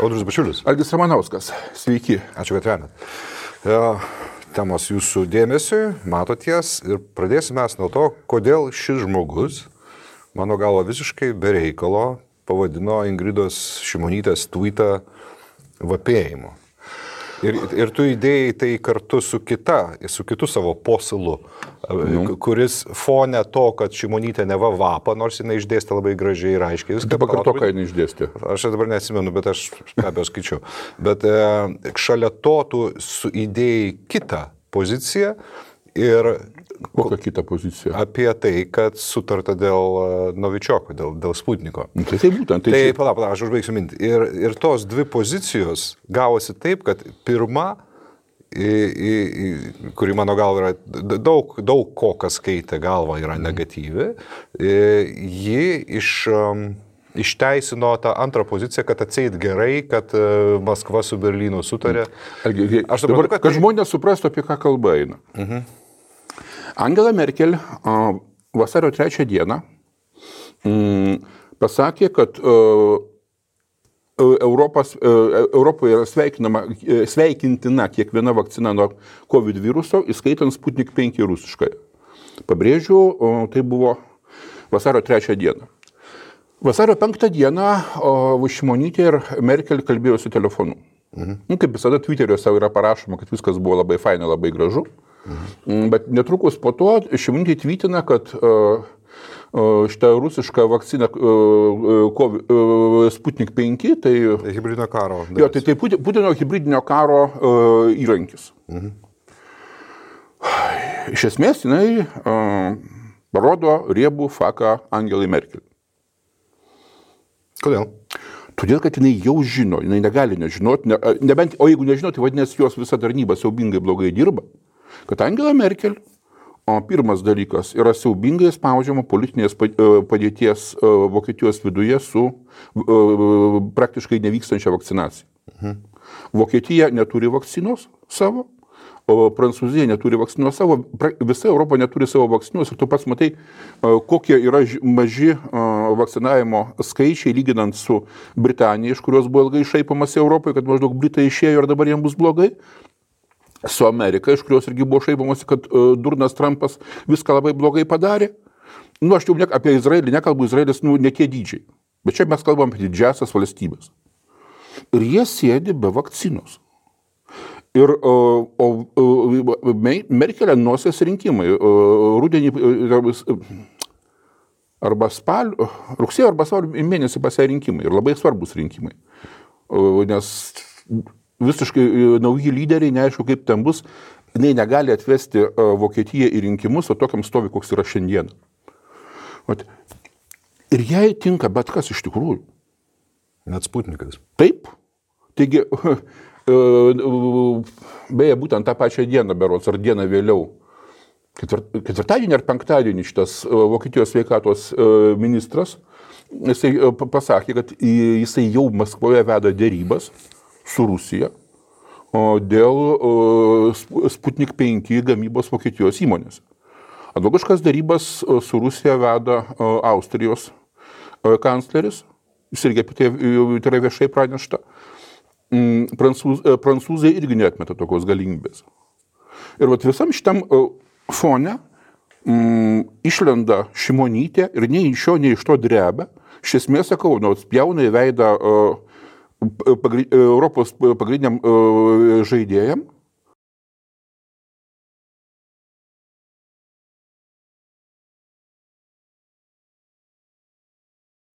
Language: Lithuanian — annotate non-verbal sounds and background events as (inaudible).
Audrus Bačiulis. Algis Ramanauskas. Sveiki. Ačiū, kad remiat. Temos jūsų dėmesiui, matoties ir pradėsime mes nuo to, kodėl šis žmogus, mano galva visiškai be reikalo, pavadino Ingridos Šimonytės tweetą vapėjimu. Ir, ir tu įdėjai tai kartu su kita, su kitu savo posilu, nu. kuris fone to, kad Šimonytė neva vapa, nors jinai išdėstė labai gražiai ir aiškiai. Viską pakarto, ką jinai išdėstė. Aš dabar neatsimenu, bet aš be abejo skaičiu. Bet e, šalia to tu įdėjai kitą poziciją ir Kokią kitą poziciją? Apie tai, kad sutarta dėl e, Novičioko, dėl, dėl Sputniko. Nu, tai tai būtent. Tai, tai palauk, palauk, aš užbaigsiu mintį. Ir, ir tos dvi pozicijos gavosi taip, kad pirma, į, į, į, kuri mano galva yra daug, daug ko, kas keitė galvą, yra mhm. negatyvi, ji iš... Um, išteisino tą antrą poziciją, kad atseit gerai, kad uh, Maskva su Berlynu sutarė. Mhm. Aš dabar, kad, kad tai... žmonės suprastų, apie ką kalba eina. Mhm. Angela Merkel vasario 3 dieną mm, pasakė, kad Europos, Europoje yra sveikinama, sveikintina kiekviena vakcina nuo COVID viruso, įskaitant Sputnik 5 rusiškai. Pabrėžiu, tai buvo vasario 3 dieną. Vasario 5 dieną Šimonytė ir Merkel kalbėjosi telefonu. Mhm. Nu, kaip visada Twitteriuose yra parašoma, kad viskas buvo labai faina, labai gražu. Mhm. Bet netrukus po to Šimonytė tvirtina, kad uh, šitą rusišką vakciną Sputnik 5, tai... Tai hybridinio karo. Jo, tai, tai Putino hybridinio karo uh, įrankis. Mhm. Iš esmės jinai uh, parodo riebų faką Angelai Merkel. Kodėl? Todėl, kad jinai jau žino, jinai negali nežinoti, ne, nebent, o jeigu nežino, tai vadinasi, jos visa tarnyba siaubingai blogai dirba kad Angela Merkel, o pirmas dalykas, yra siaubingai spaudžiama politinės e, padėties e, Vokietijos viduje su e, praktiškai nevykstančia vakcinacija. Mhm. Vokietija neturi vakcinos savo, Prancūzija neturi vakcinos savo, visa Europa neturi savo vakcinos ir tu pats matai, kokie yra maži vakcinavimo skaičiai lyginant su Britanija, iš kurios buvo ilgai šaipamasi Europoje, kad maždaug Britai išėjo ir dabar jiems bus blogai su Amerika, iš kurios irgi buvo šaipamasi, kad uh, durnas Trumpas viską labai blogai padarė. Nu, aš jau ne, apie Izraelį nekalbu, Izraelis, nu, ne tie dydžiai. Bet čia mes kalbam apie didžiasias valstybės. Ir jie sėdi be vakcinos. Ir o, o, o Merkelė nuosės rinkimai, rudenį arba spalio, rugsėjo arba spalio mėnesį pasirinkimai ir labai svarbus rinkimai. Nes visiškai e, nauji lyderiai, neaišku kaip ten bus, jinai negali atvesti e, Vokietiją į rinkimus, o tokiam stovi, koks yra šiandien. Vat. Ir jai tinka bet kas iš tikrųjų. Net Sputnikas. Taip. Taigi, (laughs) e, beje, būtent tą pačią dieną, berots, ar dieną vėliau, ketvirtadienį ar penktadienį šitas Vokietijos sveikatos ministras, jisai pasakė, kad jisai jau Maskvoje veda dėrybas su Rusija dėl Sputnik 5 gamybos Vokietijos įmonėse. Analogiškas darybas su Rusija veda Austrijos kancleris, jis irgi apie tai yra viešai pranešta. Mm, prancūz, prancūzai irgi netmeta tokios galimybės. Ir vat visam šitam fone mm, išlenda šimonytė ir nei iš šio, nei iš to drebia. Iš esmės, sakau, nors pjauna į veidą uh, Europos pagrindiniam žaidėjam